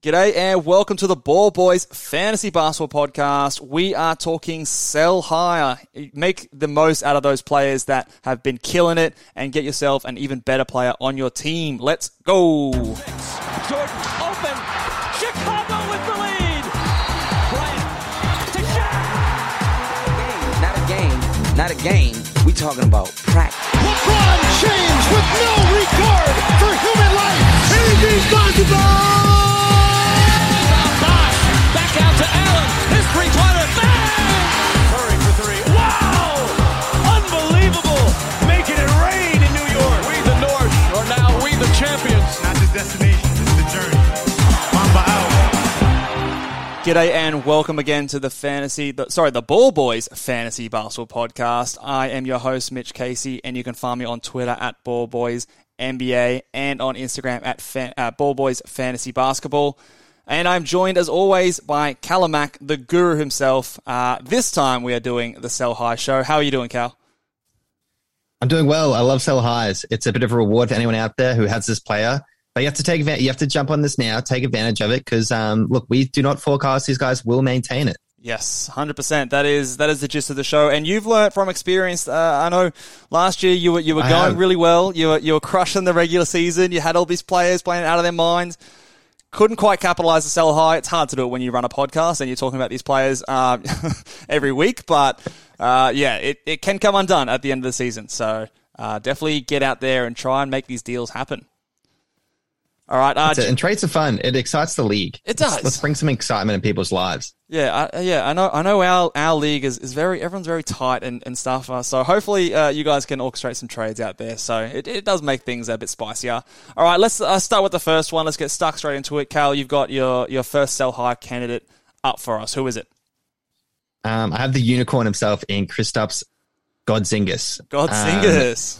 G'day and welcome to the Ball Boys Fantasy Basketball Podcast. We are talking sell higher. Make the most out of those players that have been killing it and get yourself an even better player on your team. Let's go. Jordan open. Chicago with the lead. Bryant to Shaq. Not a game, not a game. We talking about practice. LeBron James with no regard for human life. G'day and welcome again to the fantasy, the, sorry, the Ball Boys Fantasy Basketball Podcast. I am your host, Mitch Casey, and you can find me on Twitter at Ball Boys NBA and on Instagram at fan, uh, Ball Boys Fantasy Basketball. And I'm joined, as always, by Callum the guru himself. Uh, this time we are doing the Sell High Show. How are you doing, Cal? I'm doing well. I love sell highs. It's a bit of a reward for anyone out there who has this player. But you have to take advantage. You have to jump on this now, take advantage of it, because um, look, we do not forecast these guys will maintain it. Yes, hundred percent. That is that is the gist of the show, and you've learnt from experience. Uh, I know last year you were you were I going have. really well. You were you were crushing the regular season. You had all these players playing out of their minds. Couldn't quite capitalize the sell high. It's hard to do it when you run a podcast and you're talking about these players um, every week. But uh, yeah, it, it can come undone at the end of the season. So uh, definitely get out there and try and make these deals happen. All right, uh, And trades are fun. It excites the league. It Let's- does. Let's, bring some excitement in people's lives. Yeah, I, yeah, I know. I know our, our league is, is very everyone's very tight and, and stuff. Uh, so hopefully uh, you guys can orchestrate some trades out there. So it, it does make things a bit spicier. All right, let's uh, start with the first one. Let's get stuck straight into it. Cal, you've got your your first sell high candidate up for us. Who is it? Um, I have the unicorn himself in Kristaps Godzingis. God Um,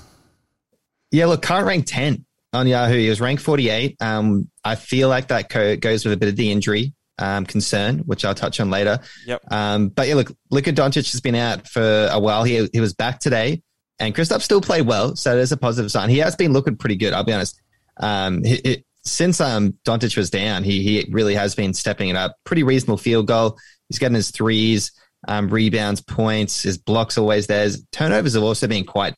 Yeah, look, current rank 10 on Yahoo. He was ranked 48. Um, I feel like that co- goes with a bit of the injury um, concern, which I'll touch on later. Yep. Um, but yeah, look, Luka Doncic has been out for a while. He, he was back today, and Kristaps still played well, so there's a positive sign. He has been looking pretty good, I'll be honest. Um, he, he- since um, Doncic was down, he, he really has been stepping it up. Pretty reasonable field goal. He's getting his threes, um, rebounds, points. His blocks always there. His turnovers have also been quite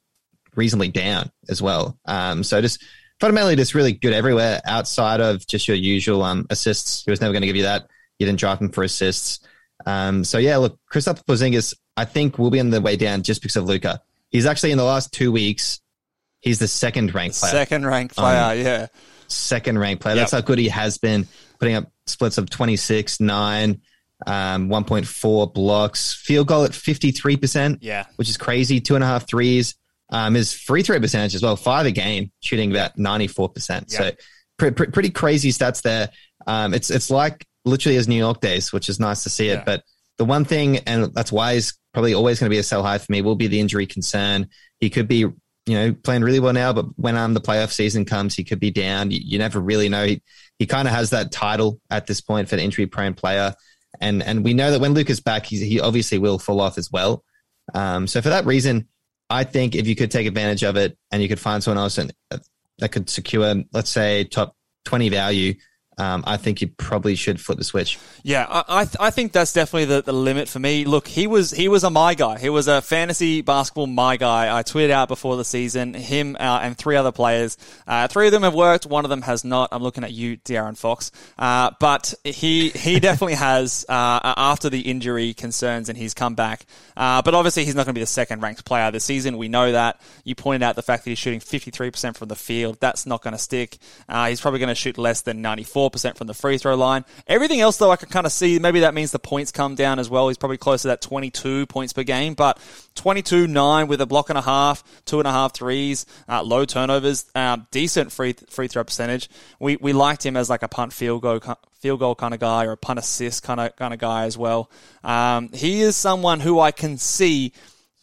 reasonably down as well. Um, so just fundamentally just really good everywhere outside of just your usual um, assists. He was never going to give you that. You didn't draft him for assists. Um, so yeah, look, Kristaps Porzingis, I think will be on the way down just because of Luka. He's actually in the last two weeks, he's the second ranked player. Second ranked player. yeah. Second ranked player. That's how good he has been, putting up splits of 26, 9, um, 1.4 blocks, field goal at 53% Yeah. which is crazy. Two and a half threes. Um, his free throw percentage as well, five a game, shooting about ninety four percent. So pre- pre- pretty crazy stats there. Um, it's it's like literally his New York days, which is nice to see Yeah. it. But the one thing, and that's why he's probably always going to be a sell high for me, will be the injury concern. He could be, you know, playing really well now, but when um the playoff season comes, he could be down. You, you never really know. He he kind of has that title at this point for the injury prone player. And and we know that when Luke is back, he's, he obviously will fall off as well. Um, so for that reason, I think if you could take advantage of it and you could find someone else and, uh, that could secure, let's say, top 20 value, um, I think you probably should flip the switch. Yeah, I I, th- I think that's definitely the, the limit for me. Look, he was he was a my guy. He was a fantasy basketball my guy. I tweeted out before the season him uh, and three other players. Uh, three of them have worked. One of them has not. I'm looking at you, De'Aaron Fox. Uh, but he he definitely has uh, after the injury concerns and he's come back. Uh, but obviously he's not going to be the second ranked player this season. We know that. You pointed out the fact that he's shooting 53% from the field. That's not going to stick. Uh, he's probably going to shoot less than 94%. 44% from the free throw line. Everything else, though, I can kind of see maybe that means the points come down as well. He's probably close to that 22 points per game, but 22 9 with a block and a half, two and a half threes, uh, low turnovers, um, decent free free throw percentage. We we liked him as like a punt field goal field goal kind of guy or a punt assist kind of kind of guy as well. Um, he is someone who I can see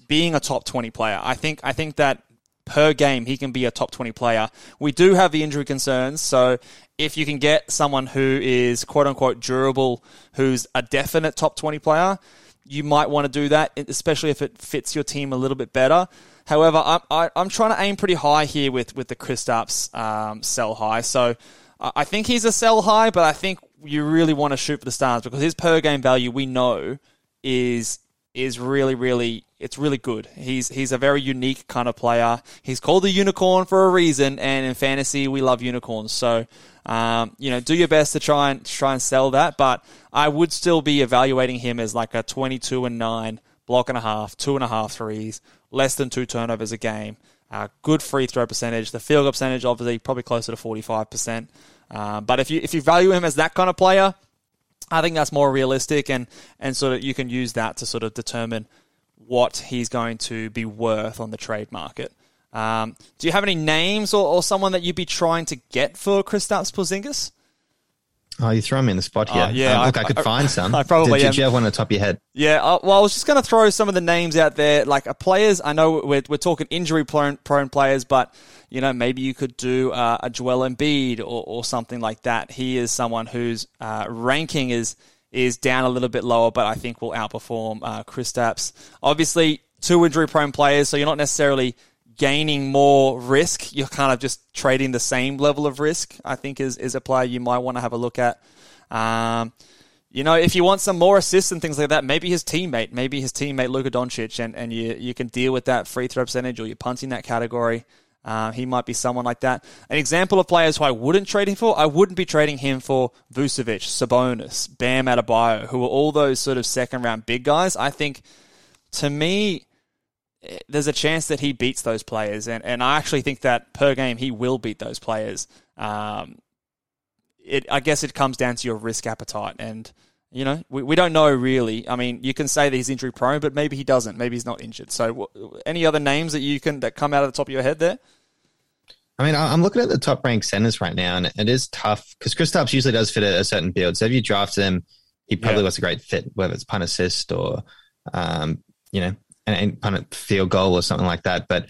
being a top 20 player. I think I think that per game he can be a top 20 player. We do have the injury concerns, so if you can get someone who is quote unquote durable, who's a definite top 20 player, you might want to do that, especially if it fits your team a little bit better. However, I'm, I, am trying to aim pretty high here with, with the Kristaps um, sell high. So I think he's a sell high, but I think you really want to shoot for the stars because his per game value we know is is really, really, it's really good. He's he's a very unique kind of player. He's called the unicorn for a reason, and in fantasy we love unicorns. So, um, you know, do your best to try and try and sell that. But I would still be evaluating him as like a twenty-two and nine block and a half, two and a half threes, less than two turnovers a game. Uh, good free throw percentage. The field goal percentage, obviously, probably closer to forty-five percent. Uh, but if you if you value him as that kind of player, I think that's more realistic, and and sort of you can use that to sort of determine what he's going to be worth on the trade market. Um, do you have any names or, or, someone that you'd be trying to get for Kristaps Porzingis? Oh, you throw me in the spot here. Uh, yeah, um, look, I, I could I, find some. I probably did, did you have one on the top of your head? Yeah. Uh, well, I was just going to throw some of the names out there, like uh, players. I know we're we're talking injury prone, prone players, but you know maybe you could do uh, a Joel Embiid or, or something like that. He is someone whose uh, ranking is is down a little bit lower, but I think will outperform uh, Kristaps. Obviously, two injury prone players, so you're not necessarily gaining more risk. You're kind of just trading the same level of risk. I think is is a player you might want to have a look at. Um, you know, if you want some more assists and things like that, maybe his teammate, maybe his teammate Luka Doncic, and, and you you can deal with that free throw percentage or you're punting that category. Uh, he might be someone like that. An example of players who I wouldn't trade him for, I wouldn't be trading him for Vucevic, Sabonis, Bam Adebayo, who are all those sort of second round big guys. I think, to me, there's a chance that he beats those players, and, and I actually think that per game he will beat those players. Um, it I guess it comes down to your risk appetite, and you know we, we don't know really. I mean, you can say that he's injury prone, but maybe he doesn't. Maybe he's not injured. So, any other names that you can that come out of the top of your head there? I mean, I'm looking at the top ranked centers right now, and it is tough because Kristaps usually does fit a, a, certain build. So if you draft him, he probably yeah. was a great fit, whether it's punt assist or, um, you know, and, punt field goal or something like that. But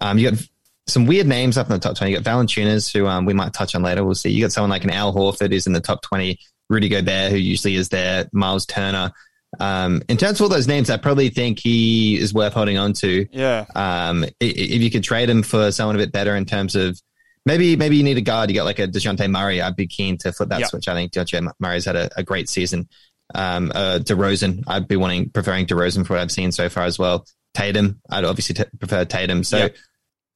um, you got some weird names up in the top 20. You got Valanciunas, who um, we might touch on later. We'll see. You got someone like an Al Horford, who's in the top 20. Rudy Gobert, who usually is there. Miles Turner. Um, in terms of all those names, I probably think he is worth holding on to. Yeah. Um, if you could trade him for someone a bit better in terms of maybe maybe you need a guard. You got like a Dejounte Murray. I'd be keen to flip that yep. switch. I think Dejounte Murray's had a, a great season. Um, uh, DeRozan, I'd be wanting preferring DeRozan for what I've seen so far as well. Tatum, I'd obviously t- prefer Tatum. So yep.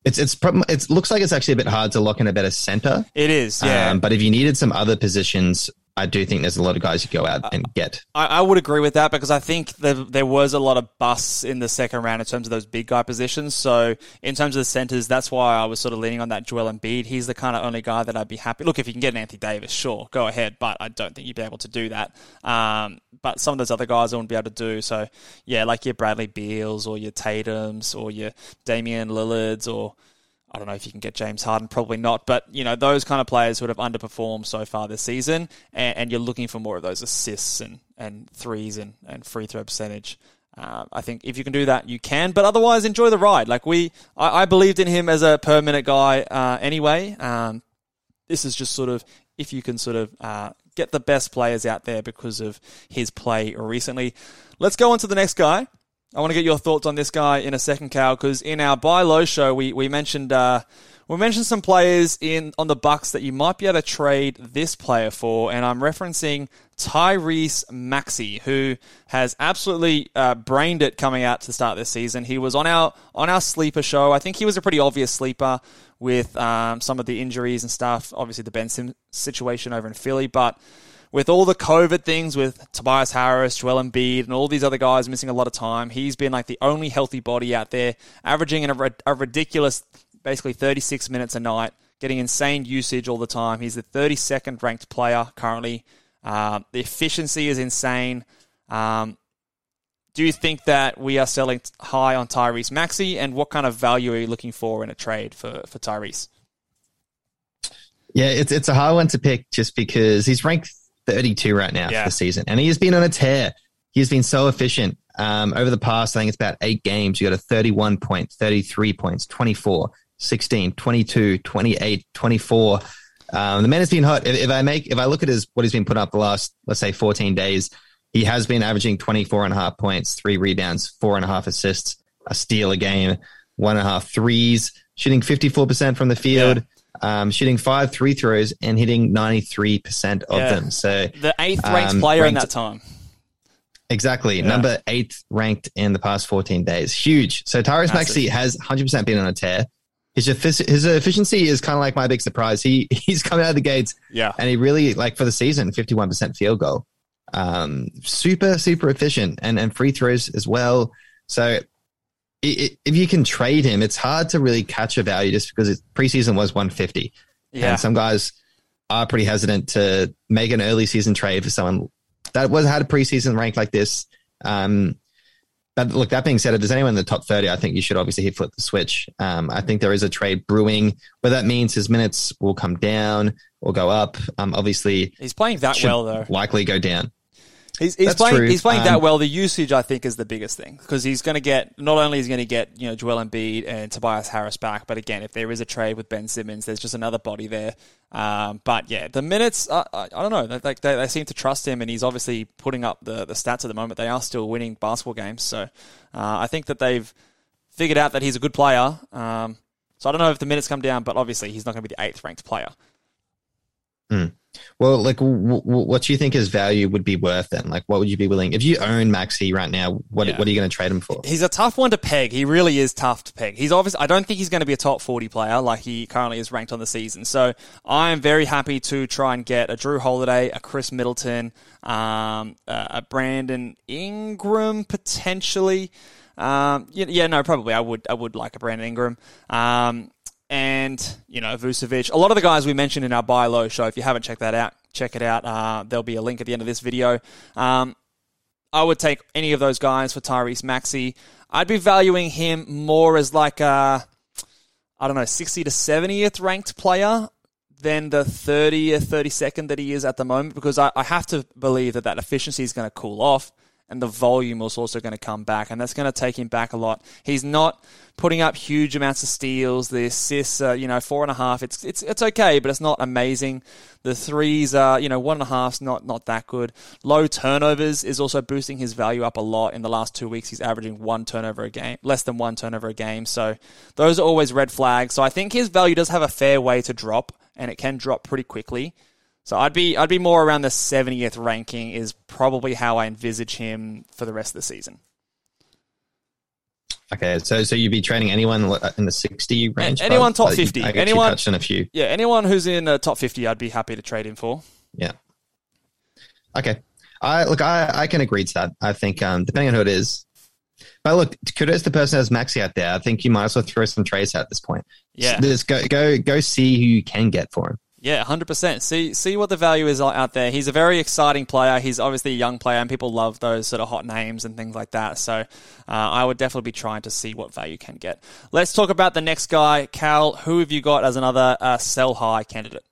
it's it's it looks like it's actually a bit hard to lock in a better center. It is, yeah. Um, but if you needed some other positions, I do think there's a lot of guys you go out and get. I, I would agree with that because I think there, there was a lot of busts in the second round in terms of those big guy positions. So in terms of the centers, that's why I was sort of leaning on that Joel Embiid. He's the kind of only guy that I'd be happy. Look, if you can get an Anthony Davis, sure, go ahead. But I don't think you'd be able to do that. Um, but some of those other guys I wouldn't be able to do. So yeah, like your Bradley Beals or your Tatum's or your Damian Lillard's or I don't know if you can get James Harden, probably not, but you know those kind of players would have underperformed so far this season, and, and you're looking for more of those assists and, and threes and, and free throw percentage. Uh, I think if you can do that, you can. But otherwise, enjoy the ride. Like we, I, I believed in him as a per minute guy uh, anyway. Um, this is just sort of if you can sort of uh, get the best players out there because of his play recently. Let's go on to the next guy. I want to get your thoughts on this guy in a second, Cal, because in our buy low show, we, we mentioned uh, we mentioned some players in on the Bucks that you might be able to trade this player for, and I'm referencing Tyrese Maxey, who has absolutely uh, brained it coming out to start this season. He was on our on our sleeper show. I think he was a pretty obvious sleeper with um, some of the injuries and stuff. Obviously, the Ben Simmons situation over in Philly, but with all the COVID things with Tobias Harris, Joel Embiid, and all these other guys missing a lot of time, he's been like the only healthy body out there, averaging a, a ridiculous, basically 36 minutes a night, getting insane usage all the time. He's the 32nd ranked player currently. Uh, the efficiency is insane. Um, do you think that we are selling high on Tyrese Maxey, and what kind of value are you looking for in a trade for for Tyrese? Yeah, it's it's a hard one to pick just because he's ranked 32 right now Yeah. for the season, and he has been on a tear. He's been so efficient um, over the past. I think it's about eight games. You got a 31 points, 33 points, 24, 16, 22, 28, 24. Um, the man has been hot. If, if I make, if I look at his what he's been put up the last, let's say, 14 days, he has been averaging 24 and a half points, three rebounds, four and a half assists, a steal a game, one and a half threes, shooting 54% from the field, um, shooting five three throws, and hitting 93% of Yeah. them. So The eighth ranked Um, player in that time. Exactly. Number eighth ranked in the past 14 days. Huge. So Massive. Maxey has 100% been on a tear. His, his efficiency is kind of like my big surprise. He He's coming out of the gates Yeah. and he really, like for the season, 51% field goal. Um, super, super efficient and, and free throws as well. So i i if you can trade him, it's hard to really catch a value just because it's, preseason was 150. Yeah. And some guys are pretty hesitant to make an early season trade for someone that was had a preseason rank like this. Um, but look, that being said, if there's anyone in the top 30, I think you should obviously hit flip the switch. Um, I think there is a trade brewing, whether that means his minutes will come down or go up. Um, obviously, He's playing that well though. likely go down. He's, he's playing. true. He's playing Um, that well. The usage, I think, is the biggest thing because he's going to get. Not only is he going to get you know Joel Embiid and Tobias Harris back, but again, if there is a trade with Ben Simmons, there's just another body there. Um, but yeah, the minutes. Uh, I, I don't know. They, they, they seem to trust him, and he's obviously putting up the the stats at the moment. They are still winning basketball games, so uh, I think that they've figured out that he's a good player. Um, so I don't know if the minutes come down, but obviously he's not going to be the eighth ranked player. Well, like, w- w- what do you think his value would be worth then? Like, what would you be willing if you own Maxey right now? What Yeah. what are you going to trade him for? He's a tough one to peg. He really is tough to peg. He's obviously. I don't think he's going to be a top forty player like he currently is ranked on the season. So I am very happy to try and get a Jrue Holiday, a Khris Middleton, um, a a Brandon Ingram potentially. Um, yeah, yeah, no, probably I would. I would like a Brandon Ingram. Um, and you know Vucevic. A lot of the guys we mentioned in our buy low show. If you haven't checked that out, check it out. Uh, there'll be a link at the end of this video. Um, I would take any of those guys for Tyrese Maxey. I'd be valuing him more as like a, I don't know, 60 to 70th ranked player than the 30th, 32nd that he is at the moment because I, I have to believe that that efficiency is going to cool off and the volume was also going to come back and that's going to take him back a lot. He's not putting up huge amounts of steals. The assists, uh, you know, four and a half. It's it's it's okay, but it's not amazing. The threes are, you know, one and a half's not not that good. Low turnovers is also boosting his value up a lot. In the last two weeks, he's averaging one turnover a game, less than one turnover a game. So those are always red flags. So I think his value does have a fair way to drop, and it can drop pretty quickly. So I'd be I'd be more around the 70th ranking is probably how I envisage him for the rest of the season. Okay, so so you'd be training anyone in the 60 range? anyone Bob? top Like, you- 50. I guess you Anyone- touched on a few. Yeah, anyone who's in the top 50, I'd be happy to trade him for. Yeah. Okay. I look. I, I can agree to that. I think um, depending on who it is. But look, kudos to the person who has Maxey out there. I think you might as well throw some trades out at this point. Yeah. Just go go go see who you can get for him. Yeah, hundred percent. See, see what the value is out there. He's a very exciting player. He's obviously a young player, and people love those sort of hot names and things like that. So, uh, I would definitely be trying to see what value can get. Let's talk about the next guy, Cal. Who have you got as another uh, sell high candidate?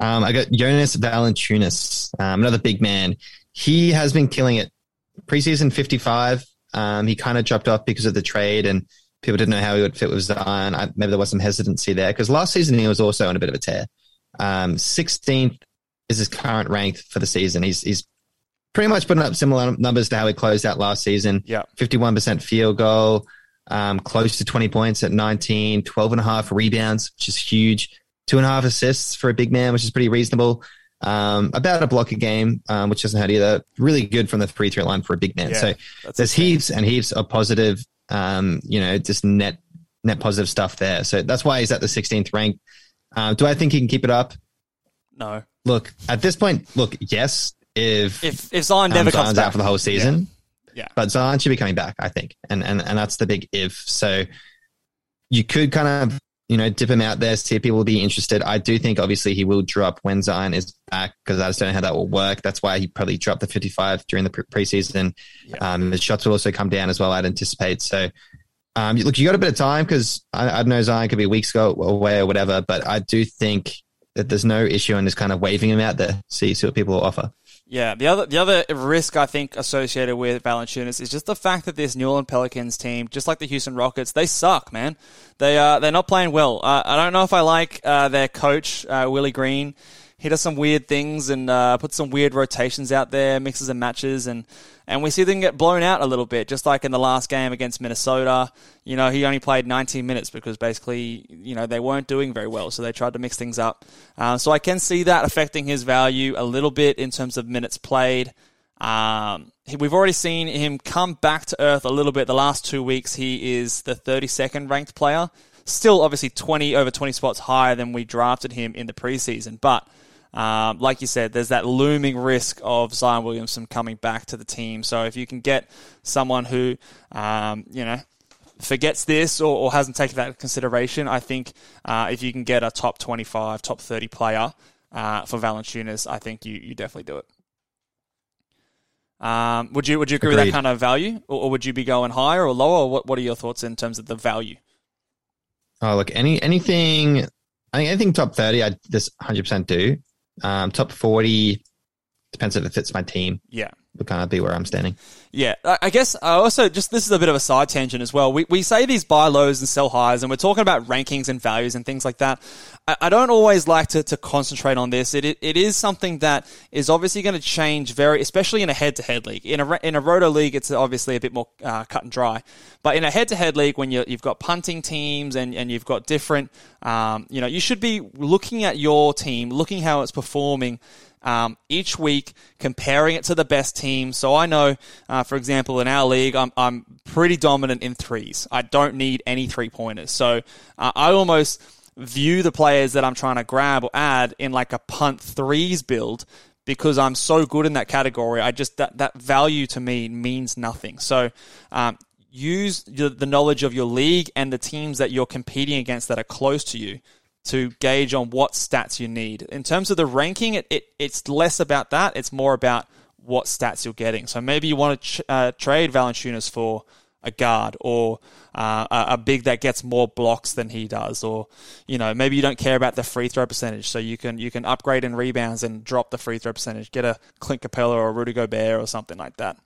Um, I got Jonas Valanciunas, um, another big man. He has been killing it. Preseason 55. Um, he kind of dropped off because of the trade and people didn't know how he would fit with Zion. I, maybe there was some hesitancy there because last season he was also on a bit of a tear. Um, 16th is his current rank for the season. He's, he's pretty much putting up similar numbers to how he closed out last season. Yeah. 51% field goal, um, close to 20 points at 19, 12 and a half rebounds, which is huge. Two and a half assists for a big man, which is pretty reasonable. Um, about a block a game, um, which doesn't hurt either. Really good from the free throw line for a big man. Yeah, so there's insane. heaps and heaps of positive, um, you know, just net net positive stuff there. So that's why he's at the 16th rank. Um, do I think he can keep it up? No, Look, at this point, look, yes. If if if Zion never um, comes Zion's back out for the whole season, Yeah. but Zion should be coming back, I think, and and and that's the big if. So you could kind of you know, dip him out there, see if people will be interested. I do think obviously he will drop when Zion is back because I just don't know how that will work. That's why he probably dropped the 55 during the preseason. Um, his shots will also come down as well, I'd anticipate. So, um, look, you got a bit of time because I, I don't know Zion could be weeks ago away or whatever, but I do think that there's no issue in just kind of waving him out there, see, see what people will offer. Yeah, the other the other risk I think associated with Valanciunas is just the fact that this New Orleans Pelicans team, just like the Houston Rockets, they suck, man. They uh, they're not playing well. Uh, I don't know if I like uh, their coach uh, Willie Green he does some weird things and uh, puts some weird rotations out there, mixes and matches, and and we see them get blown out a little bit, just like in the last game against Minnesota. You know, he only played 19 minutes because basically, you know, they weren't doing very well, so they tried to mix things up. Uh, so I can see that affecting his value a little bit in terms of minutes played. Um, we've already seen him come back to earth a little bit. The last two weeks, he is the 32nd ranked player. Still, obviously, 20 over 20 spots higher than we drafted him in the preseason, but um, like you said, there's that looming risk of Zion Williamson coming back to the team. So if you can get someone who, um, you know, forgets this or, or, hasn't taken that into consideration, I think uh, if you can get a top 25, top 30 player uh, for Valanciunas, I think you, you definitely do it. Um, would you would you agree Agreed. with that kind of value, or, or, would you be going higher or lower? Or what what are your thoughts in terms of the value? Oh, look, any anything, I think anything top thirty, I just hundred percent do. Um, top 40 depends if it fits my team. Yeah. Kind of be where I'm standing. Yeah. I guess I also just this is a bit of a side tangent as well. We, we say these buy lows and sell highs, and we're talking about rankings and values and things like that. I, I don't always like to, to concentrate on this. It, it, it is something that is obviously going to change very, especially in a head to head league. In a, in a roto league, it's obviously a bit more uh, cut and dry. But in a head to head league, when you you've got punting teams and, and you've got different, um, you know, you should be looking at your team, looking how it's performing um, each week, comparing it to the best team. So I know, uh, for example, in our league, I'm, I'm pretty dominant in threes. I don't need any three pointers. So uh, I almost view the players that I'm trying to grab or add in like a punt threes build because I'm so good in that category. I just that that value to me means nothing. So um, use the knowledge of your league and the teams that you're competing against that are close to you to gauge on what stats you need. In terms of the ranking, it, it it's less about that. It's more about what stats you're getting. So maybe you want to ch- uh, trade Valanciunas for a guard or uh, a, big that gets more blocks than he does, or you know maybe you don't care about the free throw percentage, so you can you can upgrade in rebounds and drop the free throw percentage, get a Clint Capela or a Rudy Gobert or something like that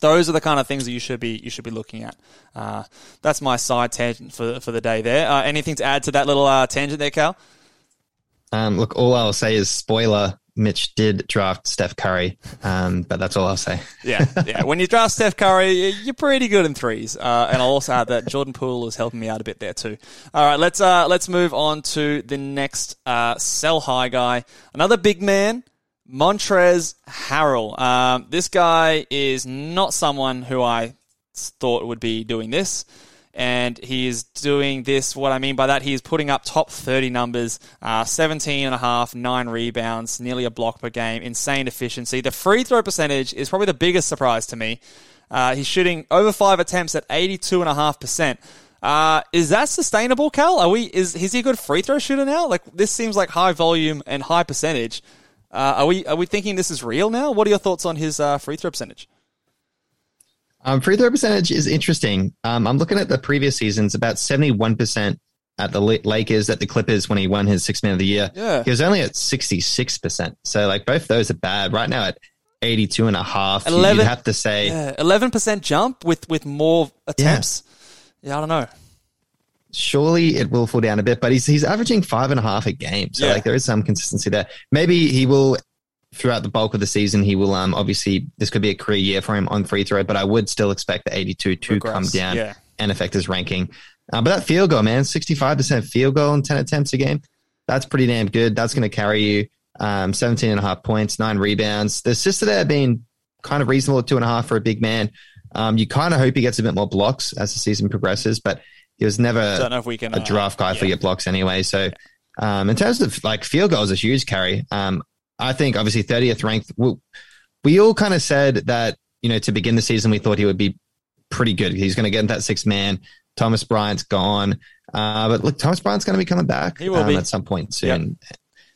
those are the kind of things that you should be you should be looking at. Uh, that's my side tangent for for the day. There. Uh, anything to add to that little uh, tangent there, Cal? Um, look, all I'll say is spoiler. Mitch did draft Steph Curry, um, but that's all I'll say. yeah, yeah. When you draft Steph Curry, you're pretty good in threes. Uh, and I'll also add that Jordan Poole is helping me out a bit there too. All right, let's uh, let's move on to the next uh, sell high guy, another big man Montrezl Harrell. Um, this guy is not someone who I thought would be doing this. And he is doing this. What I mean by that, he is putting up top 30 numbers, uh, 17 and a half, nine rebounds, nearly a block per game, insane efficiency. The free throw percentage is probably the biggest surprise to me. Uh, he's shooting over five attempts at 82.5%. Uh, is that sustainable, Cal? Are we, is, is he a good free throw shooter now? Like, this seems like high volume and high percentage. Uh, are we are we thinking this is real now? What are your thoughts on his uh, free throw percentage? Um, free throw percentage is interesting. Um, I'm looking at the previous seasons, about 71% at the Lakers, at the Clippers when he won his six man of the year. Yeah. He was only at 66%. So, like, both those are bad. Right now at 82 and a half, 11, you'd have to say. Yeah, 11% jump with, with more attempts. Yeah. yeah, I don't know surely it will fall down a bit, but he's he's averaging five and a half a game. So yeah. like there is some consistency there. Maybe he will throughout the bulk of the season he will um obviously this could be a career year for him on free throw, but I would still expect the 82 to Regress. come down yeah. and affect his ranking. Uh, but that field goal, man, 65% field goal in 10 attempts a game. That's pretty damn good. That's going to carry you um, 17 and a half points, nine rebounds. The assists there being kind of reasonable at two and a half for a big man. Um, you kind of hope he gets a bit more blocks as the season progresses, but he was never Don't know if we can, a draft guy uh, yeah. for your blocks anyway. So, um, in terms of like field goals, a huge carry. Um, I think obviously 30th ranked. We, we all kind of said that, you know, to begin the season, we thought he would be pretty good. He's going to get that six man. Thomas Bryant's gone. Uh, but look, Thomas Bryant's going to be coming back He will um, at some point soon.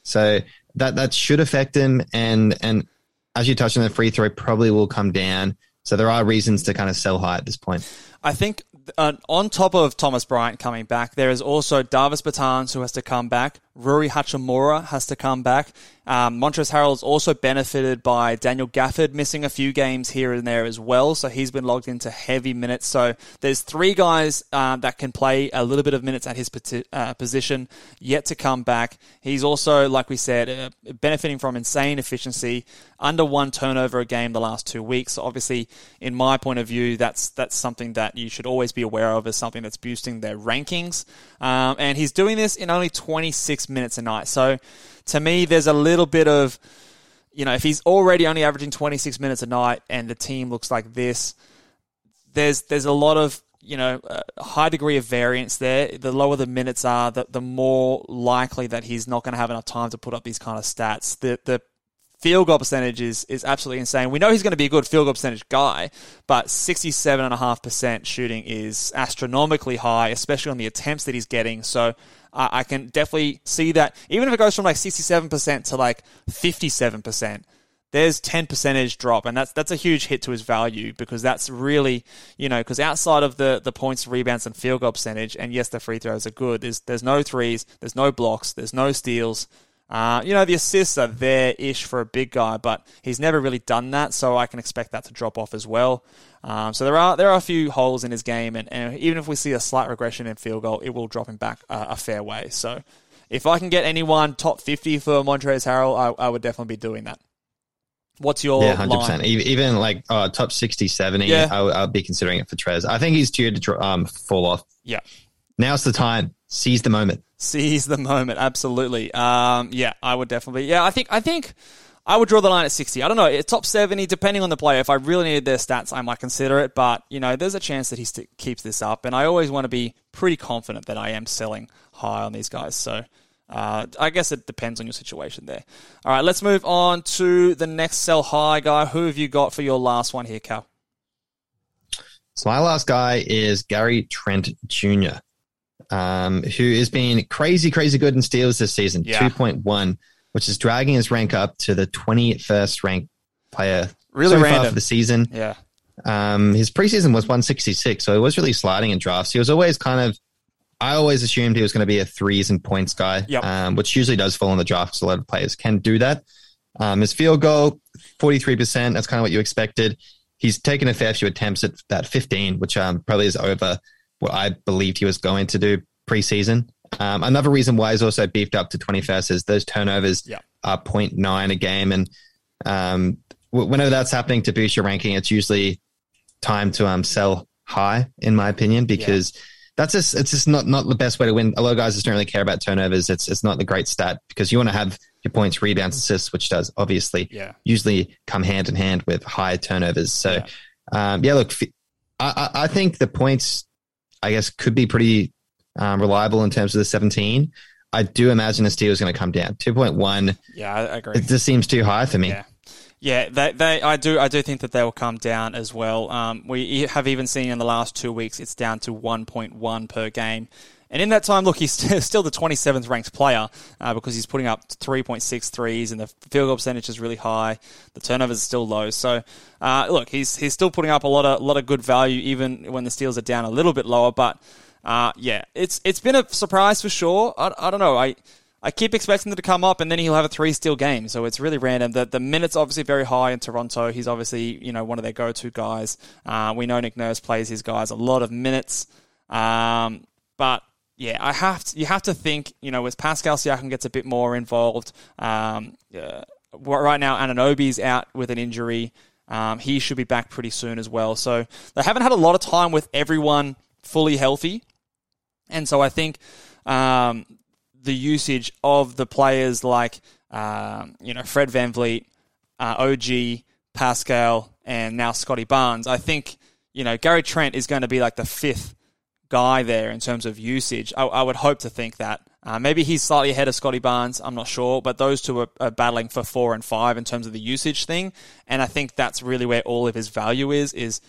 So that that should affect him. And and as you touched on, the free throw probably will come down. So there are reasons to kind of sell high at this point. I think uh, on top of Thomas Bryant coming back, there is also Davis Bertans who has to come back. Rui Hachimura has to come back. Um, Montrezl Harrell's also benefited by Daniel Gafford missing a few games here and there as well, so he's been logged into heavy minutes. So there's three guys uh, that can play a little bit of minutes at his uh, position yet to come back. He's also, like we said, uh, benefiting from insane efficiency, under one turnover a game the last two weeks. So obviously, in my point of view, that's that's something that you should always be aware of as something that's boosting their rankings. Um, and he's doing this in only 26 minutes a night. So to me, there's a little bit of, you know, if he's already only averaging 26 minutes a night and the team looks like this, there's there's a lot of you know a high degree of variance there. The lower the minutes are, the, the more likely that he's not going to have enough time to put up these kind of stats. The the field goal percentage is, is absolutely insane. We know he's going to be a good field goal percentage guy, but 67.5% shooting is astronomically high, especially on the attempts that he's getting. So uh, I can definitely see that. Even if it goes from like 67% to like 57%, there's 10 percentage drop and that's that's a huge hit to his value because that's really you know because outside of the the points rebounds and field goal percentage and yes the free throws are good there's there's no threes there's no blocks there's no steals uh, you know the assists are there ish for a big guy but he's never really done that so I can expect that to drop off as well um, so there are there are a few holes in his game and, and even if we see a slight regression in field goal it will drop him back a, a fair way so if I can get anyone top 50 for Montrezl Harrell I, I would definitely be doing that What's your Yeah, hundred percent. Even like uh, top 60, 70, Yeah. I, would be considering it for Trez. I think he's due to um, fall off. Yeah. Now's the time. Seize the moment. Seize the moment, absolutely. Um, yeah, I would definitely. Yeah, I think I think I would draw the line at sixty. I don't know, it's top seventy, depending on the player. If I really needed their stats, I might consider it. But you know, there's a chance that he st- keeps this up, and I always want to be pretty confident that I am selling high on these guys. So. Uh, I guess it depends on your situation there. All right, let's move on to the next sell high guy. Who have you got for your last one here, Cal? So my last guy is Gary Trent Jr., um, who has been crazy, crazy good in steals this season, Yeah. 2.1, which is dragging his rank up to the 21st ranked player Really so far random. for the season. Yeah, Um, his preseason was 166, so he was really sliding in drafts. He was always kind of, I always assumed he was going to be a threes and points guy, Yep. um, which usually does fall in the draft because a lot of players can do that. Um, his field goal, 43%, that's kind of what you expected. He's taken a fair few attempts at about 15, which um, probably is over what I believed he was going to do preseason. Um, another reason why he's also beefed up to 21st is those turnovers are 0.9 a game. And um, w- whenever that's happening to boost your ranking, it's usually time to um sell high, in my opinion, because that's just it's just not not the best way to win. A lot of guys just don't really care about turnovers. It's it's not the great stat because you want to have your points, rebounds, assists, which does obviously Yeah. usually come hand in hand with high turnovers. So Yeah. yeah, um, yeah look, I, I I think the points I guess could be pretty um, reliable in terms of the 17. I do imagine the steal is going to come down. 2.1, yeah, I agree. it just seems too high for me. Yeah. Yeah, they, they, I do, I do think that they will come down as well. Um, we have even seen in the last two weeks, it's down to 1.1 per game. And in that time, look, he's still the 27th ranked player uh, because he's putting up 3.6 threes and the field goal percentage is really high. The turnovers are still low. So, uh, look, he's he's still putting up a lot of lot of good value even when the steals are down a little bit lower. But uh, yeah, it's it's been a surprise for sure. I, I don't know. I I keep expecting them to come up, and then he'll have a three steal game. So it's really random. The the minutes obviously very high in Toronto. He's obviously you know one of their go to guys. Uh, we know Nick Nurse plays his guys a lot of minutes. Um, but yeah, I have to, you have to think you know as Pascal Siakam gets a bit more involved. Um, yeah, right now Anunoby's out with an injury. Um, he should be back pretty soon as well. So they haven't had a lot of time with everyone fully healthy. And so I think um, the usage of the players like um, you know Fred VanVleet, uh, OG, Pascal, and now Scottie Barnes. I think you know Gary Trent is going to be like the fifth guy there in terms of usage. I, I would hope to think that. Uh, maybe he's slightly ahead of Scottie Barnes. I'm not sure, but those two are, are battling for four and five in terms of the usage thing. And I think that's really where all of his value is. Is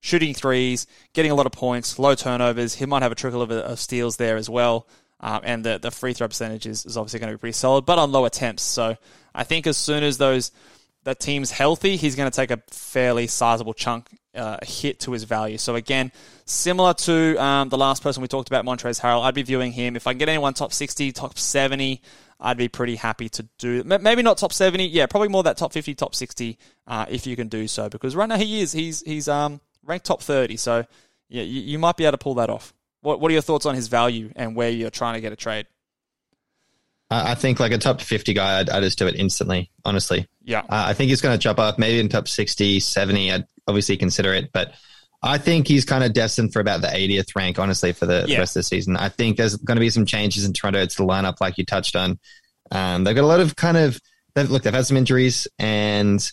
shooting threes, getting a lot of points, low turnovers. He might have a trickle of, of steals there as well. Um, and the, the free throw percentage is, is obviously going to be pretty solid, but on low attempts. So I think as soon as those that team's healthy, he's going to take a fairly sizable chunk uh, hit to his value. So again, similar to um, the last person we talked about, Montrezl Harrell, I'd be viewing him. If I can get anyone top 60, top 70, I'd be pretty happy to do. Maybe not top 70, yeah, probably more that top 50, top 60, uh, if you can do so. Because right now he is, he's he's um, ranked top 30. So yeah, you, you might be able to pull that off. What What are your thoughts on his value and where you're trying to get a trade? I think like a top 50 guy, I'd, I'd just do it instantly, honestly. Yeah. Uh, I think he's going to jump up maybe in top 60, 70. I'd obviously consider it, but I think he's kind of destined for about the 80th rank, honestly, for the, yeah. rest of the season. I think there's going to be some changes in Toronto to the lineup, like you touched on. Um, they've got a lot of kind of, they've, look, they've had some injuries, and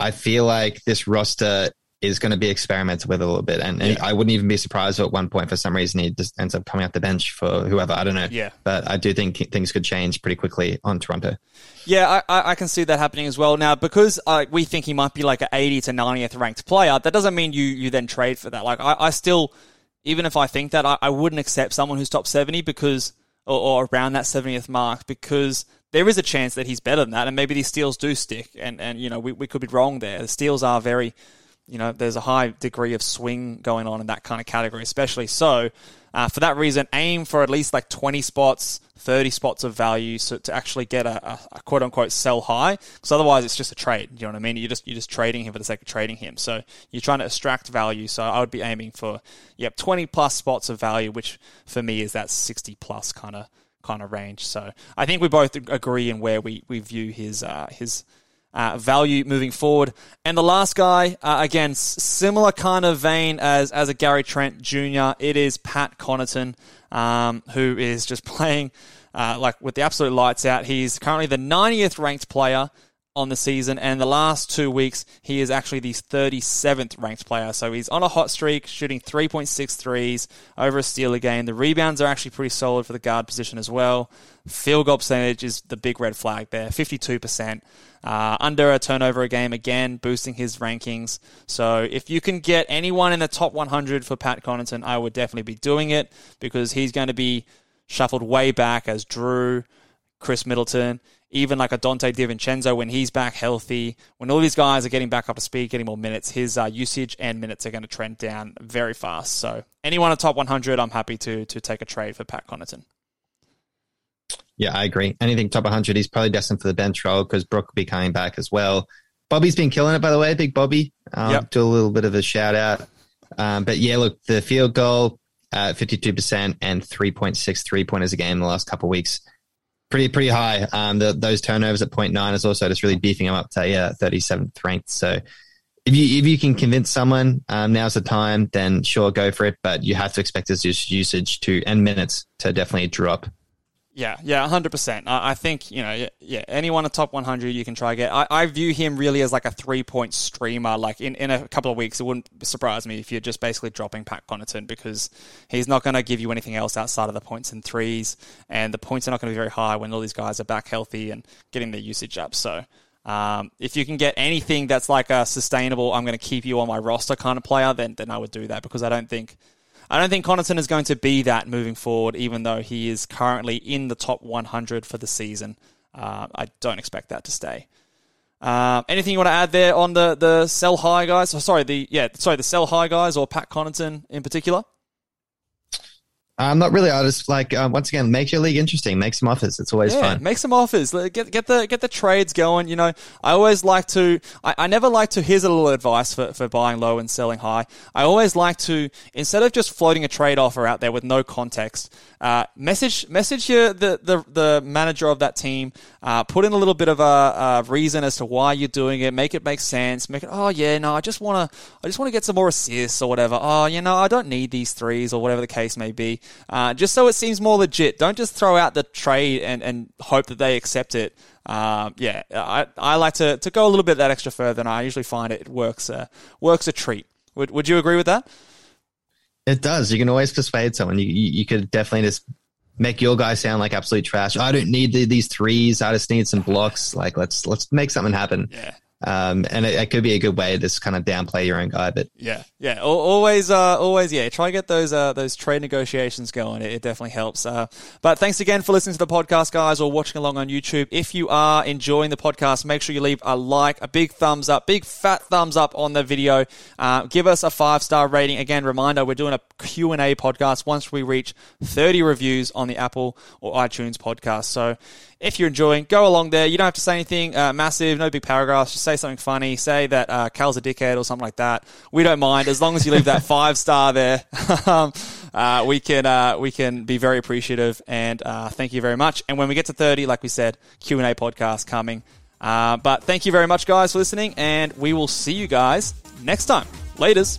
I feel like this roster is going to be experimented with a little bit. And, and yeah. I wouldn't even be surprised at one point for some reason he just ends up coming off the bench for whoever. I don't know. Yeah. But I do think things could change pretty quickly on Toronto. Yeah, I, I can see that happening as well. Now, because uh, we think he might be like an 80 to 90th ranked player, that doesn't mean you, you then trade for that. Like, I, I still, even if I think that, I, I wouldn't accept someone who's top 70 because, or, or around that 70th mark because there is a chance that he's better than that, and maybe these steals do stick, and, and you know we, we could be wrong there. The steals are very you know, there's a high degree of swing going on in that kind of category, especially. So, uh, for that reason, aim for at least like 20 spots, 30 spots of value so to actually get a, a, a quote unquote sell high. Because otherwise, it's just a trade. You know what I mean? You're just, you're just trading him for the sake of trading him. So, you're trying to extract value. So, I would be aiming for, yep, 20 plus spots of value, which for me is that 60 plus kind of kind of range. So, I think we both agree in where we, we view his, uh, his, uh, value moving forward. And the last guy, uh, again, similar kind of vein as, as a Gary Trent Jr., it is Pat Connaughton, um, who is just playing uh, like with the absolute lights out. He's currently the 90th ranked player on the season, and the last two weeks he is actually the 37th ranked player. So he's on a hot streak, shooting 3.6 threes over a steal a game. The rebounds are actually pretty solid for the guard position as well. Field goal percentage is the big red flag there, 52%. Uh, under a turnover a game, again, boosting his rankings. So if you can get anyone in the top 100 for Pat Connaughton, I would definitely be doing it because he's going to be shuffled way back as Jrue, Khris Middleton even like a Donte DiVincenzo when he's back healthy, when all these guys are getting back up to speed, getting more minutes, his uh, usage and minutes are going to trend down very fast. So anyone at top 100, I'm happy to to take a trade for Pat Connaughton. Yeah, I agree. Anything top 100, he's probably destined for the bench role because Brooke will be coming back as well. Bobby's been killing it, by the way, Big Bobby. Um, yep. Do a little bit of a shout out. Um, but yeah, look, the field goal, uh, 52% and 3.6 three pointers a game in the last couple of weeks pretty pretty high. Um, the, those turnovers at 0.9 is also just really beefing them up to yeah 37th ranked. So if you if you can convince someone um, now's the time, then sure go for it. But you have to expect his usage to and minutes to definitely drop. Yeah, yeah, hundred percent. I, think you know, yeah, anyone a top one hundred you can try get. I, I view him really as like a three point streamer. Like in, in a couple of weeks, it wouldn't surprise me if you're just basically dropping Pat Connaughton because he's not going to give you anything else outside of the points and threes, and the points are not going to be very high when all these guys are back healthy and getting their usage up. So. Um, if you can get anything that's like a sustainable, I'm going to keep you on my roster kind of player, then then I would do that because I don't think I don't think Connaughton is going to be that moving forward, even though he is currently in the top 100 for the season. Uh, I don't expect that to stay. Uh, anything you want to add there on the the sell high guys? Oh, sorry, the yeah, sorry, the sell high guys or Pat Connaughton in particular. Um, not really. I just like um, once again make your league interesting. Make some offers. It's always yeah, fun. Make some offers. Get get the get the trades going. You know, I always like to. I, I never like to. Here's a little advice for, for buying low and selling high. I always like to instead of just floating a trade offer out there with no context. Uh, message message your the, the the manager of that team. Uh, put in a little bit of a, a, reason as to why you're doing it. Make it make sense. Make it. Oh yeah, no, I just wanna I just want to get some more assists or whatever. Oh, you know, I don't need these threes or whatever the case may be uh, just so it seems more legit. Don't just throw out the trade and, and hope that they accept it. Uh, yeah, I, I like to, to go a little bit that extra further, and I usually find it works uh, works a treat. Would Would you agree with that? It does. You can always persuade someone. You you, you could definitely just make your guy sound like absolute trash. I don't need the, these threes. I just need some blocks. Like let's let's make something happen. Yeah. Um, and it, it, could be a good way to just kind of downplay your own guy. But yeah, yeah, always, uh, always, yeah. Try get those uh, those trade negotiations going. It, it definitely helps. Uh, but thanks again for listening to the podcast, guys, or watching along on YouTube. If you are enjoying the podcast, make sure you leave a like, a big thumbs up, big fat thumbs up on the video. Uh, give us a five star rating. Again, reminder: we're doing a Q and A podcast once we reach thirty reviews on the Apple or iTunes podcast. So if you're enjoying, go along there. You don't have to say anything uh, massive, no big paragraphs. Just say something funny. Say that uh, Cal's a dickhead or something like that. We don't mind as long as you leave that five star there. um, uh, we can uh, we can be very appreciative and uh, thank you very much. And when we get to thirty, like we said, Q and A podcast coming. Uh, but thank you very much, guys, for listening, and we will see you guys next time. Laters.